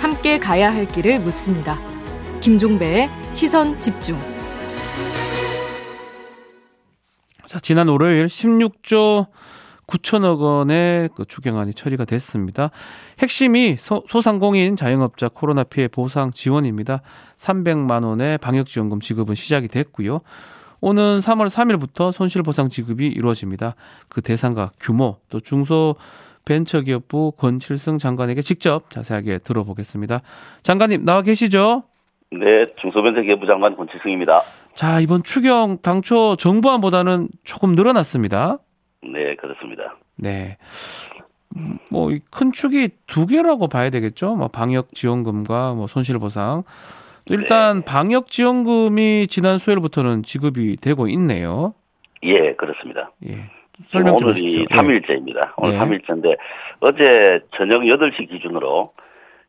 함께 가야 할 길을 묻습니다. 김종배의 시선 집중. 자, 지난 월요일 16조 9천억 원의 그 추경안이 처리가 됐습니다. 핵심이 소, 소상공인 자영업자 코로나 피해 보상 지원입니다. 300만 원의 방역 지원금 지급은 시작이 됐고요. 오는 3월 3일부터 손실보상 지급이 이루어집니다. 그 대상과 규모 또 중소 벤처기업부 권칠승 장관에게 직접 자세하게 들어보겠습니다. 장관님 나와 계시죠? 네, 중소벤처기업부 장관 권칠승입니다. 자, 이번 추경 당초 정부안보다는 조금 늘어났습니다. 네, 그렇습니다. 네. 뭐 큰 축이 두 개라고 봐야 되겠죠. 뭐 방역 지원금과 뭐 손실 보상. 일단 네. 방역 지원금이 지난 수요일부터는 지급이 되고 있네요. 예, 그렇습니다. 예. 설명 좀 오늘이. 예. 3일째입니다. 오늘 네. 3일째인데 어제 저녁 8시 기준으로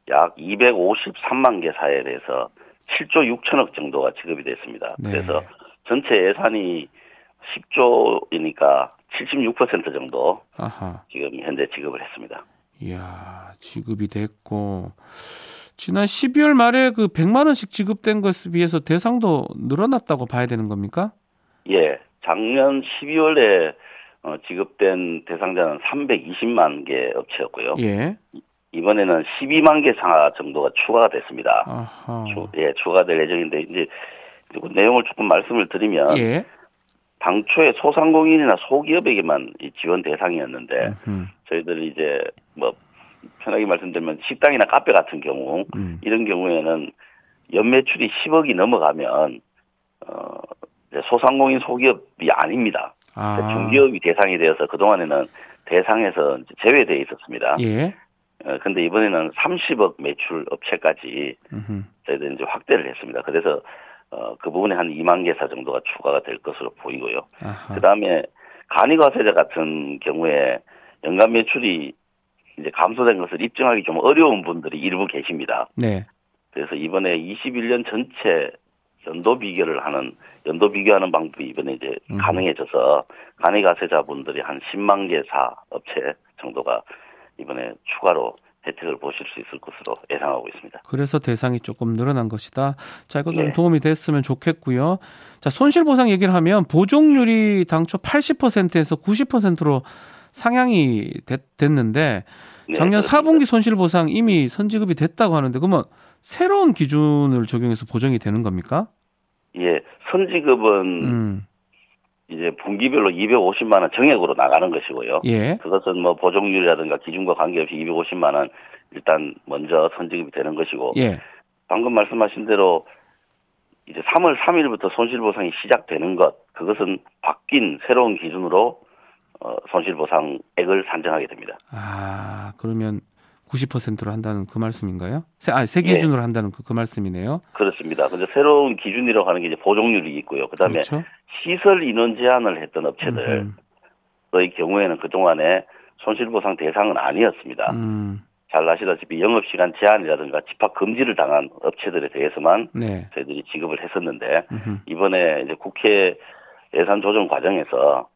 약 253만 개 사에 대해서 7조 6천억 정도가 지급이 됐습니다. 네. 그래서 전체 예산이 10조이니까 76% 정도 아하. 지금 현재 지급을 했습니다. 이야, 지급이 됐고 지난 12월 말에 그 100만 원씩 지급된 것에 비해서 대상도 늘어났다고 봐야 되는 겁니까? 예, 작년 12월에 어, 지급된 대상자는 320만 개 업체였고요. 예. 이번에는 12만 개 상하 정도가 추가가 됐습니다. 아하. 추, 예, 추가가 될 예정인데 이제 그 내용을 조금 말씀을 드리면 예. 당초에 소상공인이나 소기업에게만 이 지원 대상이었는데 음흠. 저희들이 이제 뭐 편하게 말씀드리면 식당이나 카페 같은 경우 음. 이런 경우에는 연매출이 10억이 넘어가면 어 소상공인 소기업이 아닙니다. 아. 중기업이 대상이 되어서 그 동안에는 대상에서 이제 제외되어 있었습니다. 예. 어, 근데 이번에는 30억 매출 업체까지 음흠. 저희들이 이제 확대를 했습니다. 그래서 어, 그 부분에 한 2만 개사 정도가 추가가 될 것으로 보이고요. 그 다음에 간이과세자 같은 경우에 연간 매출이 이제 감소된 것을 입증하기 좀 어려운 분들이 일부 계십니다. 네. 그래서 이번에 21년 전체 연도 비교를 하는 연도 비교하는 방법이 이번에 이제 음. 가능해져서 간이 가세자분들이 한 10만 개사 업체 정도가 이번에 추가로 혜택을 보실 수 있을 것으로 예상하고 있습니다. 그래서 대상이 조금 늘어난 것이다. 자, 이거 좀 네. 도움이 됐으면 좋겠고요. 자, 손실 보상 얘기를 하면 보존률이 당초 80%에서 90%로 상향이 됐, 는데 네, 작년 그렇습니다. 4분기 손실 보상 이미 선지급이 됐다고 하는데 그러면 새로운 기준을 적용해서 보정이 되는 겁니까? 예, 선지급은 음. 이제 분기별로 250만 원 정액으로 나가는 것이고요. 예. 그것은 뭐 보정률이라든가 기준과 관계없이 250만 원 일단 먼저 선지급이 되는 것이고 예. 방금 말씀하신 대로 이제 3월 3일부터 손실보상이 시작되는 것 그것은 바뀐 새로운 기준으로 어, 손실보상액을 산정하게 됩니다. 아, 그러면 90%로 한다는 그 말씀인가요? 세, 아니, 세 예. 기준으로 한다는 그, 그 말씀이네요. 그렇습니다. 근데 새로운 기준이라고 하는 게 이제 보정률이 있고요. 그다음에 그렇죠. 시설 인원 제한을 했던 업체들의 음, 경우에는 그동안에 손실보상 대상은 아니었습니다. 음, 잘 아시다시피 영업시간 제한이라든가 집합 금지를 당한 업체들에 대해서만 네. 저희들이 지급을 했었는데 음흠. 이번에 이제 국회 예산 조정 과정에서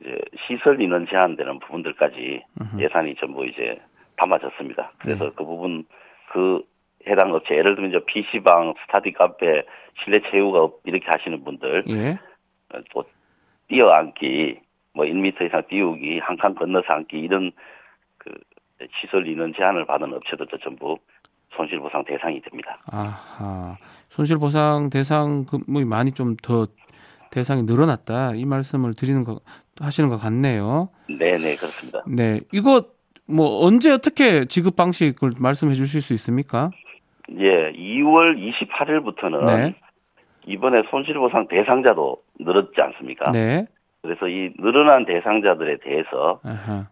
이제 시설 인원 제한되는 부분들까지 음흠. 예산이 전부 이제 담아졌습니다. 그래서 네. 그 부분 그 해당 업체 예를 들면 이제 PC방, 스타디 카페, 실내 체육업 이렇게 하시는 분들 예. 어, 또 뛰어앉기, 뭐 1m 이상 띄우기, 한 칸 건너서 앉기 이런 그 시설 인원 제한을 받은 업체들도 전부 손실보상 대상이 됩니다. 아하. 손실 보상 대상금이 많이 좀 더 대상이 늘어났다. 이 말씀을 드리는 거 하시는 것 같네요. 네, 네 그렇습니다. 네. 이거 뭐 언제 어떻게 지급 방식을 말씀해 주실 수 있습니까? 예, 2월 28일부터는 네. 이번에 손실보상 대상자도 늘었지 않습니까? 네. 그래서 이 늘어난 대상자들에 대해서 아하.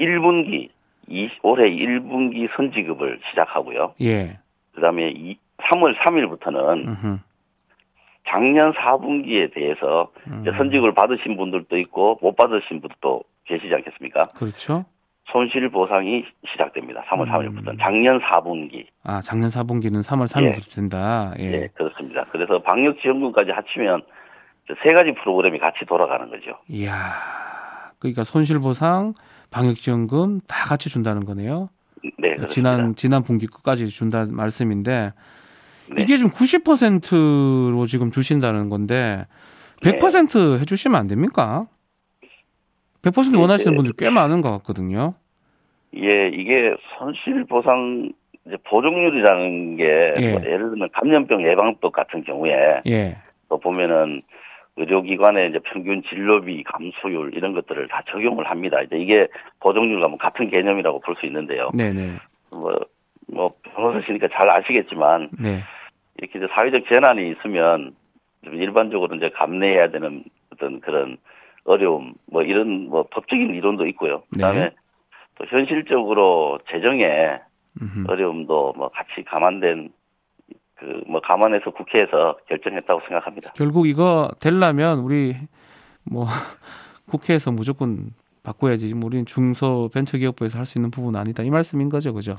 1분기 이, 올해 1분기 선지급을 시작하고요. 예. 그다음에 이, 3월 3일부터는 음흠. 작년 4분기에 대해서 음. 선지급을 받으신 분들도 있고 못 받으신 분들도 계시지 않겠습니까? 그렇죠. 손실 보상이 시작됩니다. 3월 음. 3일부터 작년 4분기. 아, 작년 4분기는 3월 3일부터 된다. 예. 예, 그렇습니다. 그래서 방역 지원금까지 합치면 세 가지 프로그램이 같이 돌아가는 거죠. 이야. 그러니까 손실 보상, 방역 지원금 다 같이 준다는 거네요. 네, 그렇습니다. 지난 지난 분기 끝까지 준다는 말씀인데 네. 이게 지금 90%로 지금 주신다는 건데 100% 해주시면 안 됩니까? 100% 네, 원하시는 네. 분들 꽤 많은 것 같거든요. 예, 이게 손실 보상 이제 보정률이라는 게 예. 뭐 예를 들면 감염병 예방법 같은 경우에 예, 또 보면은 의료기관의 이제 평균 진료비 감소율 이런 것들을 다 적용을 합니다. 이제 이게 보정률과 뭐 같은 개념이라고 볼 수 있는데요. 네네, 뭐, 뭐 변호사시니까 잘 아시겠지만 네, 이렇게 이제 사회적 재난이 있으면 좀 일반적으로 이제 감내해야 되는 어떤 그런 어려움 뭐 이런 뭐 법적인 이론도 있고요. 그다음에 네. 또 현실적으로 음흠. 어려움도 뭐 같이 감안된 그 뭐 감안해서 국회에서 결정했다고 생각합니다. 결국 이거 되려면 우리 뭐 국회에서 무조건 바꿔야지. 우리는 중소벤처기업부에서 할 수 있는 부분은 아니다. 이 말씀인 거죠, 그죠?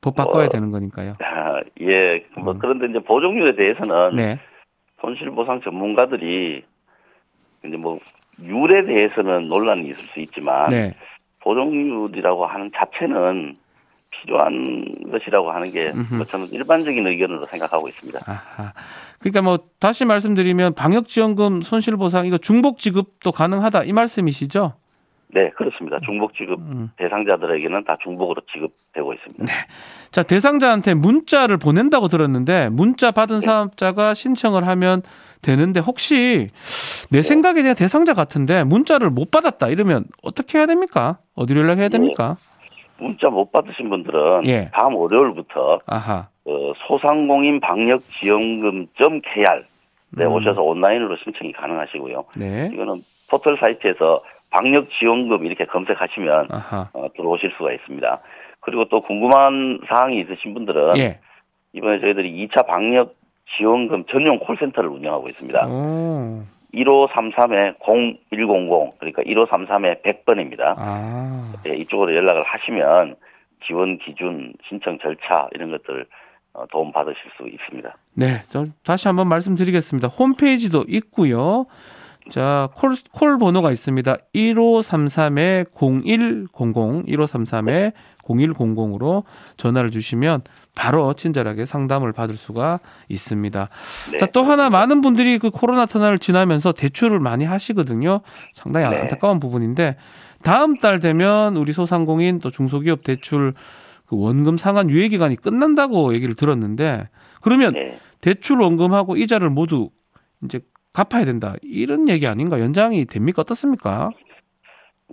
법 바꿔야 뭐, 되는 거니까요. 아, 예, 뭐 음. 그런데 이제 보정률에 대해서는 네, 손실보상 전문가들이 이제 뭐 율에 대해서는 논란이 있을 수 있지만 네, 보정률이라고 하는 자체는 필요한 것이라고 하는 게 음흠. 뭐 저는 일반적인 의견으로 생각하고 있습니다. 아하. 그러니까 뭐 다시 말씀드리면 방역지원금 손실보상 이거 중복 지급도 가능하다 이 말씀이시죠? 네, 그렇습니다. 중복 지급 음. 대상자들에게는 다 중복으로 지급되고 있습니다. 자 대상자한테 문자를 보낸다고 들었는데 문자 받은 사업자가 신청을 하면 되는데 혹시 내 생각에 대한 대상자 같은데 문자를 못 받았다 이러면 어떻게 해야 됩니까? 어디로 연락해야 됩니까? 문자 못 받으신 분들은 예. 다음 월요일부터 아하. 어, 소상공인 방역 지원금.kr 네, 음. 오셔서 온라인으로 신청이 가능하시고요. 네. 이거는 포털 사이트에서 방역 지원금 이렇게 검색하시면. 어, 들어오실 수가 있습니다. 그리고 또 궁금한 사항이 있으신 분들은 예. 이번에 저희들이 2차 방역 지원금 전용 콜센터를 운영하고 있습니다. 오. 1533에 0100 그러니까 1533에 100번입니다. 아. 예, 이쪽으로 연락을 하시면 지원 기준, 신청 절차 이런 것들 어, 도움 받으실 수 있습니다. 네, 저 다시 한번 말씀드리겠습니다. 홈페이지도 있고요. 자, 콜, 콜 번호가 있습니다. 1533에 0100, 1533에 0100으로 전화를 주시면 바로 친절하게 상담을 받을 수가 있습니다. 네. 자, 또 하나 많은 분들이 그 코로나 터널을 지나면서 대출을 많이 하시거든요. 상당히 네. 안타까운 부분인데 다음 달 되면 우리 소상공인 또 중소기업 대출 그 원금 상환 유예 기간이 끝난다고 얘기를 들었는데 그러면 네. 대출 원금하고 이자를 모두 이제 갚아야 된다. 이런 얘기 아닌가? 연장이 됩니까? 어떻습니까?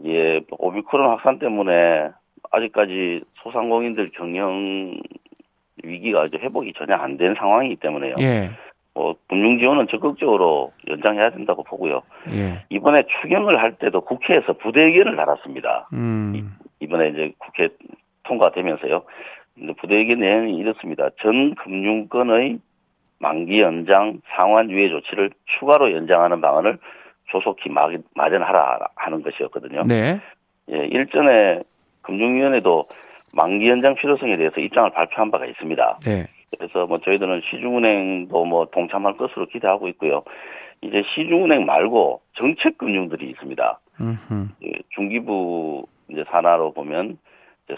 예, 오미크론 확산 때문에 아직까지 소상공인들 경영 위기가 아주 회복이 전혀 안 된 상황이기 때문에요. 예. 뭐 금융 지원은 적극적으로 연장해야 된다고 보고요. 예. 이번에 추경을 할 때도 국회에서 부대의견을 달았습니다. 음. 이번에 이제 국회 통과되면서요. 부대의견 내용이 이렇습니다. 전 금융권의 만기 연장 상환 유예 조치를 추가로 연장하는 방안을 조속히 마- 마련하라 하는 것이었거든요. 네. 예, 일전에 금융위원회도 만기 연장 필요성에 대해서 입장을 발표한 바가 있습니다. 네. 그래서 뭐 저희들은 시중은행도 뭐 동참할 것으로 기대하고 있고요. 이제 시중은행 말고 정책 금융들이 있습니다. 음흠. 예, 중기부 이제 산하로 보면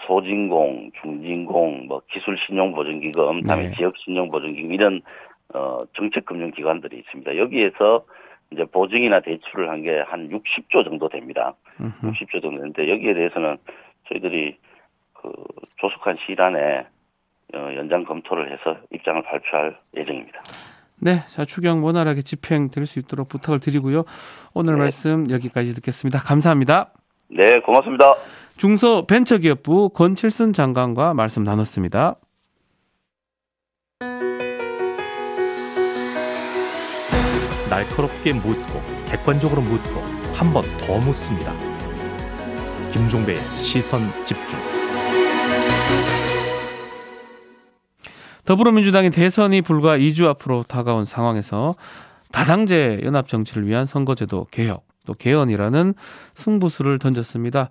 소진공, 중진공, 뭐 기술신용보증기금, 그다음에 네. 지역신용보증기금 이런 어 정책금융기관들이 있습니다. 여기에서 이제 보증이나 대출을 한게한 60조 정도 됩니다. 음흠. 60조 정도 되는데 여기에 대해서는 저희들이 그 조속한 시일 안에 어, 연장 검토를 해서 입장을 발표할 예정입니다. 네. 자, 추경 원활하게 집행될 수 있도록 부탁을 드리고요. 오늘 네. 말씀 여기까지 듣겠습니다. 감사합니다. 네, 고맙습니다. 중소벤처기업부 권칠순 장관과 말씀 나눴습니다. 날카롭게 묻고 객관적으로 묻고 한 번 더 묻습니다. 김종배의 시선 집중. 더불어민주당의 대선이 불과 2주 앞으로 다가온 상황에서 다당제 연합 정치를 위한 선거제도 개혁 또 개헌이라는 승부수를 던졌습니다.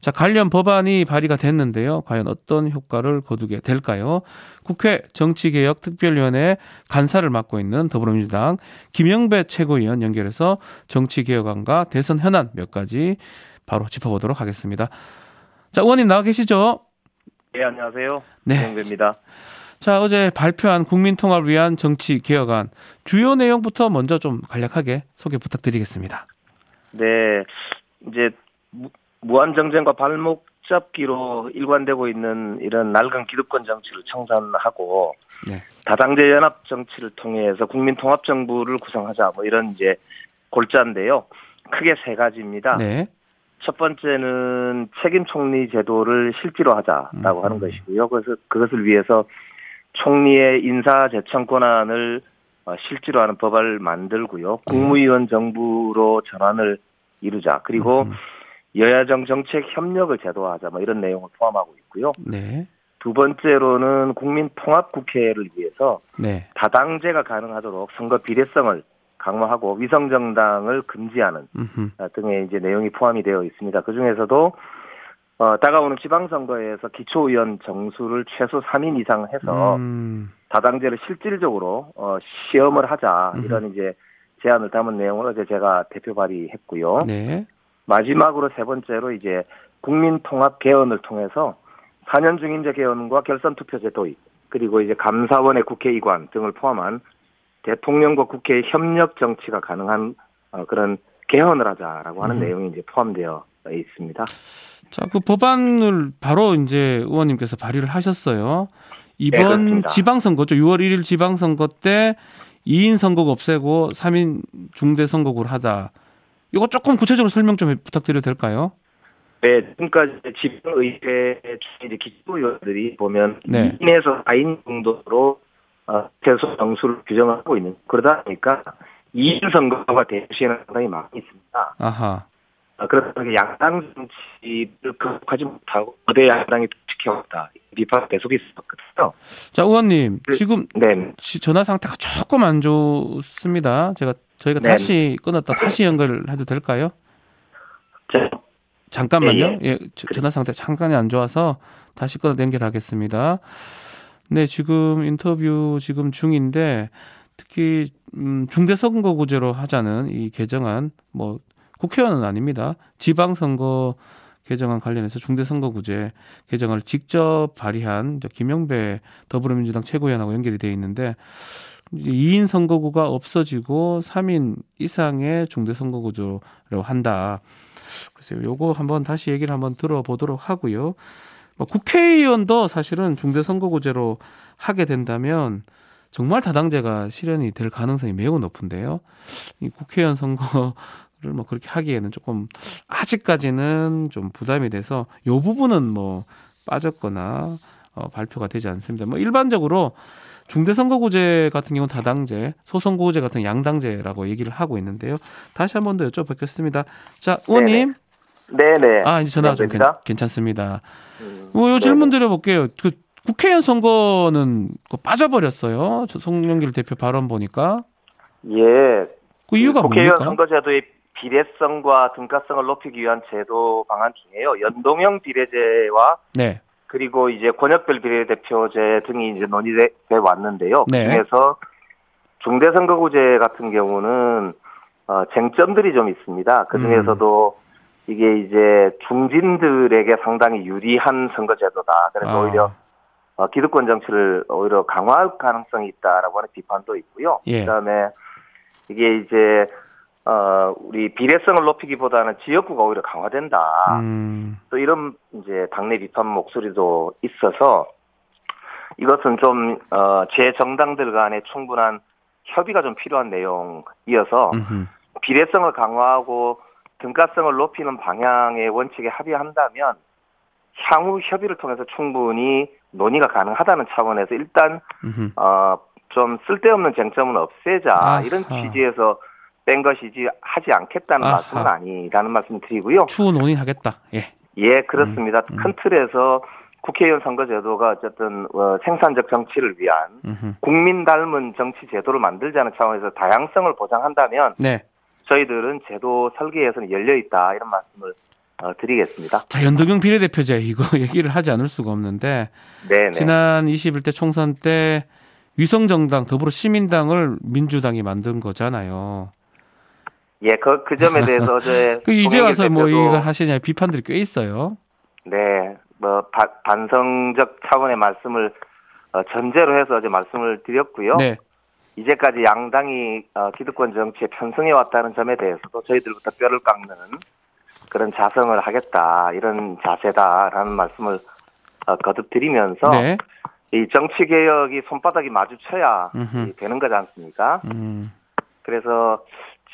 자, 관련 법안이 발의가 됐는데요. 과연 어떤 효과를 거두게 될까요? 국회 정치개혁 특별위원회 간사를 맡고 있는 더불어민주당 김영배 최고위원 연결해서 정치개혁안과 대선 현안 몇 가지 바로 짚어보도록 하겠습니다. 자, 의원님 나와 계시죠? 네, 안녕하세요. 네. 김영배입니다. 자, 어제 발표한 국민통합을 위한 정치 개혁안 주요 내용부터 먼저 좀 간략하게 소개 부탁드리겠습니다. 네, 이제 무, 무한 정쟁과 발목 잡기로 일관되고 있는 이런 낡은 기득권 정치를 청산하고 네. 다당제 연합 정치를 통해서 국민 통합 정부를 구성하자 뭐 이런 이제 골자인데요. 크게 세 가지입니다. 네. 첫 번째는 책임 총리 제도를 실제로 하자라고 음. 하는 것이고요. 그래서 그것을 위해서 총리의 인사 제청 권한을 어, 실제로 하는 법을 만들고요. 국무위원 정부로 전환을 이루자. 그리고 음. 여야정 정책 협력을 제도화하자. 뭐 이런 내용을 포함하고 있고요. 네. 두 번째로는 국민 통합 국회를 위해서 네. 다당제가 가능하도록 선거 비례성을 강화하고 위성 정당을 금지하는 음흠. 아, 등의 이제 내용이 포함이 되어 있습니다. 그 중에서도 어, 다가오는 지방선거에서 기초의원 정수를 최소 3인 이상 해서 음. 다당제를 실질적으로 어, 시험을 하자 음흠. 이런 이제 제안을 담은 내용을 어제 제가 대표 발의했고요. 네. 마지막으로 세 번째로 이제 국민 통합 개헌을 통해서 4년 중인제 개헌과 결선 투표제 도입 그리고 이제 감사원의 국회 이관 등을 포함한 대통령과 국회의 협력 정치가 가능한 어, 그런 개헌을 하자라고 하는 음. 내용이 이제 포함되어 있습니다. 자, 그 법안을 바로 이제 의원님께서 발의를 하셨어요. 이번 네. 지방선거죠. 6월 1일 지방선거 때 2인 선거구 없애고 3인 중대 선거구를 하자. 이거 조금 구체적으로 설명 좀 부탁드려도 될까요? 네, 지금까지 지방의회 이제 기초의원들이 보면 네. 2인에서 4인 정도로 어, 최소 정수를 규정하고 있는 그러다 보니까 2인 선거가 대시에는 상당히 많이 있습니다. 아하. 어, 그러다 보니까 양당 정치를 극복하지 못하고 거대 양당이 지켜왔다. 비판 계속 있었거든요. 자, 의원님. 그- 지금 네, 시- 전화 상태가 조금 안 좋습니다. 제가 저희가 네. 다시 끊었다 다시 연결해도 될까요? 제- 잠깐만요. 예, 예, 저- 전화 상태 잠깐이 안 좋아서 다시 끊어 연결하겠습니다. 네, 지금 인터뷰 지금 중인데 특히 음, 중대선거구제로 하자는 이 개정안 뭐 국회의원은 아닙니다. 지방선거 개정안 관련해서 중대선거구제 개정안을 직접 발의한 저 김영배 더불어민주당 최고위원하고 연결이 되어 있는데 이제 2인 선거구가 없어지고 3인 이상의 중대 선거구제로 한다. 글쎄요, 요거 한번 다시 얘기를 한번 들어보도록 하고요. 뭐 국회의원도 사실은 중대 선거구제로 하게 된다면 정말 다당제가 실현이 될 가능성이 매우 높은데요. 이 국회의원 선거 를 뭐 그렇게 하기에는 조금 아직까지는 좀 부담이 돼서 요 부분은 뭐 빠졌거나 어, 발표가 되지 않습니다. 뭐 일반적으로 중대선거구제 같은 경우는 다당제, 소선거구제 같은 양당제라고 얘기를 하고 있는데요. 다시 한 번 더 여쭤뵙겠습니다. 자, 의원님. 네네. 아, 이제 전화 좀 괜. 괜찮습니다. 음, 뭐, 요 질문. 드려볼게요. 그 국회의원 선거는 그 빠져버렸어요. 저 송영길 대표 발언 보니까. 예. 그 이유가 국회의원 뭡니까? 선거제도의 비례성과 등가성을 높이기 위한 제도 방안 중에요. 연동형 비례제와 네. 그리고 이제 권역별 비례대표제 등이 이제 논의돼 왔는데요. 네. 그중에서 중대선거구제 같은 경우는 어, 쟁점들이 좀 있습니다. 그 중에서도 이게 이제 중진들에게 상당히 유리한 선거제도다. 그래서 아. 오히려 어, 기득권 정치를 오히려 강화할 가능성이 있다라고 하는 비판도 있고요. 예. 그다음에 이게 이제 어, 우리 비례성을 높이기보다는 지역구가 오히려 강화된다. 음, 또 이런 이제 당내 비판 목소리도 있어서 이것은 좀, 어, 제 정당들 간에 충분한 협의가 좀 필요한 내용이어서 음흠. 비례성을 강화하고 등가성을 높이는 방향의 원칙에 합의한다면 향후 협의를 통해서 충분히 논의가 가능하다는 차원에서 일단 음흠. 어, 좀 쓸데없는 쟁점은 없애자 아하. 이런 취지에서 뺀 것이지 하지 않겠다는 아하. 말씀은 아니라는 말씀 드리고요. 추후 논의하겠다. 예. 예, 그렇습니다. 음, 음. 큰 틀에서 국회의원 선거 제도가 어쨌든 어, 생산적 정치를 위한 음흠. 국민 닮은 정치 제도를 만들자는 차원에서 다양성을 보장한다면 네. 저희들은 제도 설계에서는 열려 있다 이런 말씀을 어, 드리겠습니다. 자, 연동형 비례대표제 이거 얘기를 하지 않을 수가 없는데 네, 네. 지난 21대 총선 때 위성정당 더불어 시민당을 민주당이 만든 거잖아요. 예, 그, 그 점에 대해서 어제 그 이제 와서 뭐 이걸 하시냐 비판들이 꽤 있어요. 네, 뭐 바- 반성적 차원의 말씀을 어, 전제로 해서 어제 말씀을 드렸고요. 네. 이제까지 양당이 어, 기득권 정치에 편승해 왔다는 점에 대해서도 저희들부터 뼈를 깎는 그런 자성을 하겠다 이런 자세다라는 말씀을 어, 거듭 드리면서 네. 이 정치 개혁이 손바닥이 마주쳐야 음흠. 이 되는 거지 않습니까? 음. 그래서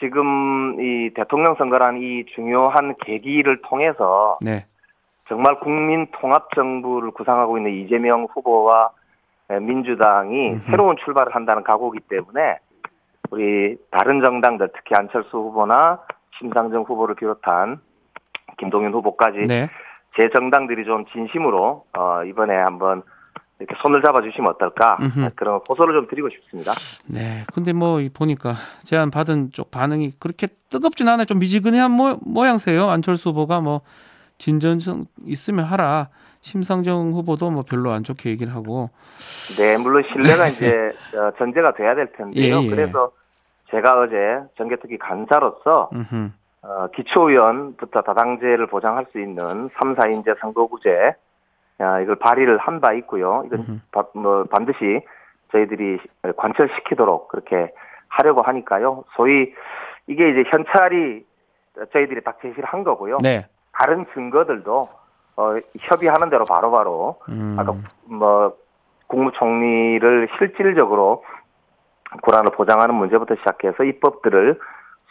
지금 이 대통령 선거란 이 중요한 계기를 통해서 네. 정말 국민 통합 정부를 구상하고 있는 이재명 후보와 민주당이 음흠. 새로운 출발을 한다는 각오이기 때문에 우리 다른 정당들 특히 안철수 후보나 심상정 후보를 비롯한 김동연 후보까지 네. 제 정당들이 좀 진심으로 어, 이번에 한번 이렇게 손을 잡아주시면 어떨까 음흠. 그런 호소를 좀 드리고 싶습니다. 네. 근데 뭐이 보니까 제안 받은 쪽 반응이 그렇게 뜨겁진 않아요. 좀 미지근해한 모, 모양새요. 안철수 후보가 뭐 진전성 있으면 하라. 심상정 후보도 뭐 별로 안 좋게 얘기를 하고. 네, 물론 신뢰가 이제 어, 전제가 돼야 될 텐데요. 예, 예. 그래서 제가 어제 정개특위 간사로서 음흠. 어, 기초의원부터 다당제를 보장할 수 있는 3, 4인제 선거구제 아, 이걸 발의를 한 바 있고요. 이건. 바- 뭐 반드시 저희들이 관철시키도록 그렇게 하려고 하니까요. 소위 이게 이제 현찰이 저희들이 딱 제시를 한 거고요. 네. 다른 증거들도 어, 협의하는 대로 바로바로 음. 아까 뭐 국무총리를 실질적으로 고란을 보장하는 문제부터 시작해서 입법들을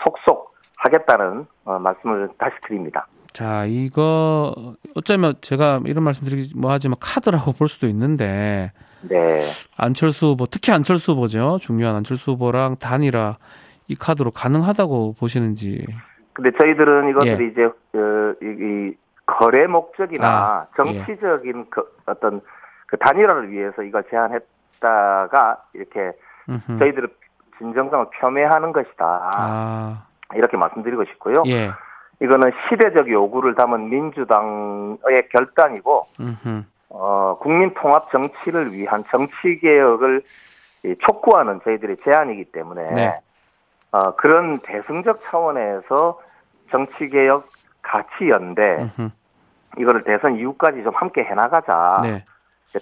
속속 하겠다는 어, 말씀을 다시 드립니다. 자, 이거 어쩌면 제가 이런 말씀 드리기 뭐 하지만 카드라고 볼 수도 있는데 네. 안철수 후보, 특히 안철수 후보죠. 중요한 안철수 후보랑 단일화 이 카드로 가능하다고 보시는지. 근데 저희들은 이것들이 예. 이제 어, 이, 이 거래 목적이나 아, 정치적인 그 어떤 그 단일화를 위해서 이걸 제안했다가 이렇게 음흠. 저희들은 진정성을 표명하는 것이다. 아, 이렇게 말씀드리고 싶고요. 예. 이거는 시대적 요구를 담은 민주당의 결단이고 음흠. 어, 국민 통합 정치를 위한 정치 개혁을 이 촉구하는 저희들의 제안이기 때문에 네. 어, 그런 대승적 차원에서 정치 개혁 가치 연대. 이거를 대선 이후까지 좀 함께 해나가자 네.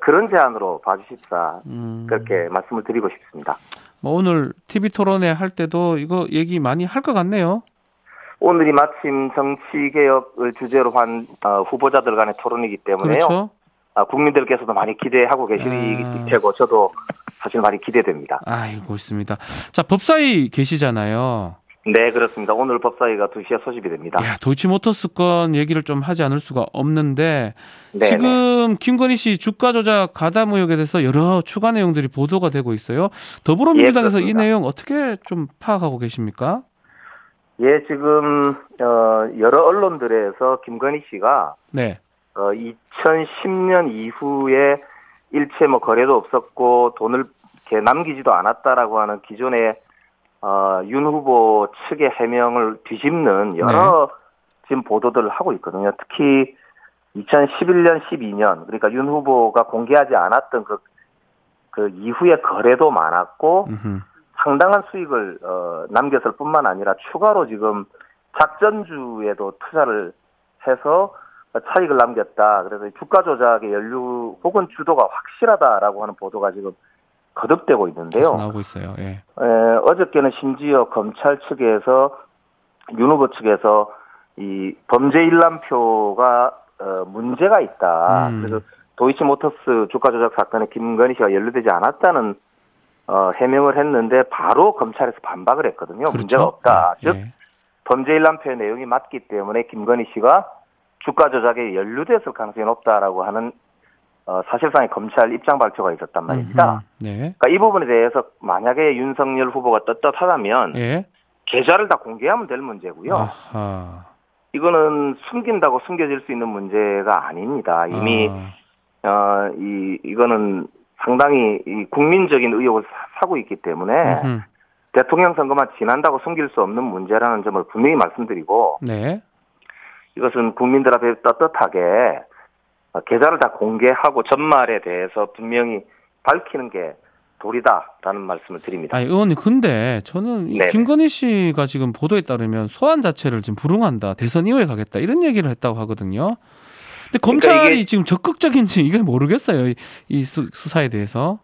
그런 제안으로 봐주십사 음. 그렇게 말씀을 드리고 싶습니다. 뭐 오늘 TV 토론회 할 때도 이거 얘기 많이 할 것 같네요. 오늘이 마침 정치 개혁을 주제로 한 어, 후보자들 간의 토론이기 때문에요. 그렇죠? 아, 국민들께서도 많이 기대하고 계실 아. 테고 저도 사실 많이 기대됩니다. 아이고 있습니다. 자, 법사위 계시잖아요. 네, 그렇습니다. 오늘 법사위가 2시에 소집이 됩니다. 야, 도이치모터스 건 얘기를 좀 하지 않을 수가 없는데 네, 네. 지금 김건희 씨 주가 조작 가담 의혹에 대해서 여러 추가 내용들이 보도가 되고 있어요. 더불어민주당에서 예, 이. 내용 어떻게 좀 파악하고 계십니까? 예, 지금 어, 여러 언론들에서 김건희 씨가 네. 어, 2010년 이후에 일체 뭐 거래도 없었고 돈을 이렇게 남기지도 않았다라고 하는 기존의 어, 윤 후보 측의 해명을 뒤집는 여러 지금 보도들을 하고 있거든요. 특히 2011년, 12년 그러니까 윤 후보가 공개하지 않았던 그, 그 이후에 거래도 많았고 음흠. 상당한 수익을 어, 남겼을 뿐만 아니라 추가로 지금 작전주에도 투자를 해서 차익을 남겼다. 그래서 주가 조작의 연루 혹은 주도가 확실하다라고 하는 보도가 지금 거듭되고 있는데요. 나오고 있어요. 예. 에, 어저께는 심지어 검찰 측에서 윤 후보 측에서 이 범죄 일람표가 어, 문제가 있다. 음. 그래서 도이치모터스 주가 조작 사건에 김건희 씨가 연루되지 않았다는 어, 해명을 했는데 바로 검찰에서 반박을 했거든요. 그렇죠. 문제가 없다. 예. 즉 범죄 일람표의 내용이 맞기 때문에 김건희 씨가 주가 조작에 연루됐을 가능성이 높다라고 하는 어, 사실상의 검찰 입장 발표가 있었단 말입니다. 네. 그러니까 이 부분에 대해서 만약에 윤석열 후보가 떳떳하다면 예. 계좌를 다 공개하면 될 문제고요. 아하. 이거는 숨긴다고 숨겨질 수 있는 문제가 아닙니다. 이미 아. 어, 이 이거는 상당히 이 국민적인 의혹을 사- 사고 있기 때문에 음흠. 대통령 선거만 지난다고 숨길 수 없는 문제라는 점을 분명히 말씀드리고 네. 이것은 국민들 앞에 떳떳하게 어, 계좌를 다 공개하고 전말에 대해서 분명히 밝히는 게 도리다라는 말씀을 드립니다. 아니, 의원님, 근데 저는 이 네네. 김건희 씨가 지금 보도에 따르면 소환 자체를 지금 불응한다. 대선 이후에 가겠다. 이런 얘기를 했다고 하거든요. 근데 그러니까 검찰이 이게- 지금 적극적인지 이걸 모르겠어요. 이, 이 수, 사에 대해서.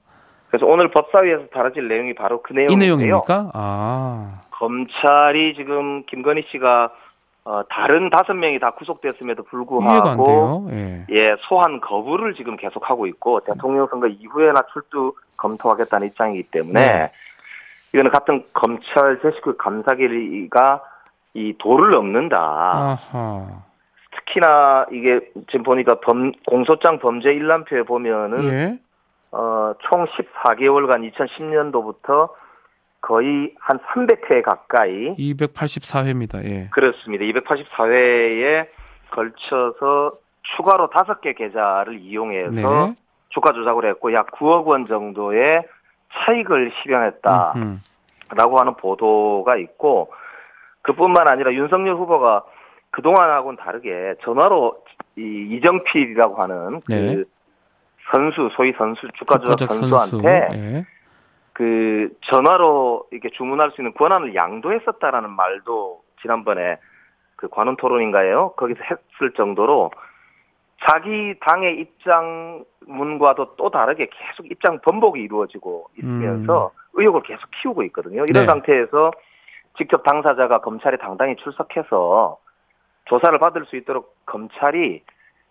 그래서 오늘 법사위에서 다뤄질 내용이 바로 그이 내용인데요. 내용입니까? 아. 검찰이 지금 김건희 씨가 어, 다른 다섯 명이 다 구속됐음에도 불구하고 돼요. 예. 예 소환 거부를 지금 계속하고 있고 대통령 선거 이후에나 출두 검토하겠다는 입장이기 때문에 네. 이거는 같은 검찰 제19 감사기가 이 도를 넘는다. 아하. 특히나 이게 지금 보니까 범, 공소장 범죄 일람표에 보면은 예. 어, 총 14개월간 2010년도부터 거의 한 300회 가까이 284회입니다. 예. 그렇습니다. 284회에 걸쳐서 추가로 다섯 개 계좌를 이용해서 네. 주가 조작을 했고 약 9억 원 정도의 차익을 실현했다라고 음흠. 하는 보도가 있고 그뿐만 아니라 윤석열 후보가 그동안하고는 다르게 전화로 이 이정필이라고 하는 그 네. 선수 소위 선수 주가 조작 선수한테 예. 그 전화로 이렇게 주문할 수 있는 권한을 양도했었다라는 말도 지난번에 그 관훈 토론인가요? 거기서 했을 정도로 자기 당의 입장문과도 또 다르게 계속 입장 번복이 이루어지고 있으면서 의혹을 계속 키우고 있거든요. 이런 네. 상태에서 직접 당사자가 검찰에 당당히 출석해서 조사를 받을 수 있도록 검찰이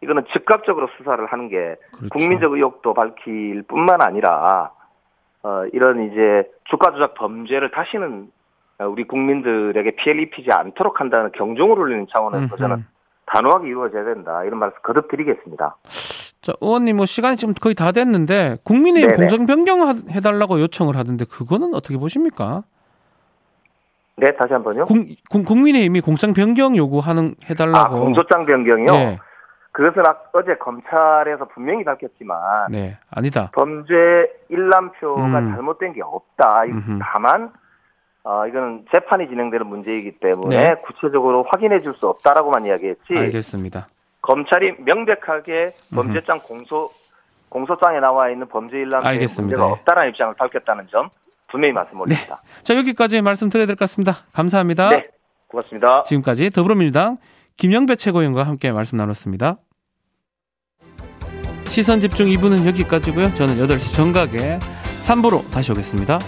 이거는 즉각적으로 수사를 하는 게 그렇죠. 국민적 의혹도 밝힐 뿐만 아니라 어, 이런 이제 주가 조작 범죄를 다시는 어, 우리 국민들에게 피해를 입히지 않도록 한다는 경종을 울리는 차원에서 음흠. 저는 단호하게 이루어져야 된다 이런 말씀 거듭 드리겠습니다. 자, 의원님 뭐 시간이 지금 거의 다 됐는데 국민의힘 네네. 공정 변경 하- 해달라고 요청을 하던데 그거는 어떻게 보십니까? 네 다시 한 번요. 국, 국- 국민의힘이 공정 변경 요구하는 아 해달라고. 공소장 변경이요. 네, 그것은 아- 어제 검찰에서 분명히 밝혔지만 네, 아니다. 범죄 일람표가 음. 잘못된 게 없다. 이- 음흠. 다만 어, 이거는 재판이 진행되는 문제이기 때문에 네. 구체적으로 확인해 줄 수 없다라고만 이야기했지. 알겠습니다. 검찰이 명백하게 범죄장 공소 공소장에 나와 있는 범죄 일람표에 알겠습니다. 문제가 없다라는 입장을 밝혔다는 점 분명히 말씀 올립니다. 자, 여기까지 말씀드려야 될 것 같습니다. 감사합니다. 네, 고맙습니다. 지금까지 더불어민주당 김영배 최고위원과 함께 말씀 나눴습니다. 시선 집중 2부는 여기까지고요. 저는 8시 정각에 3부로 다시 오겠습니다.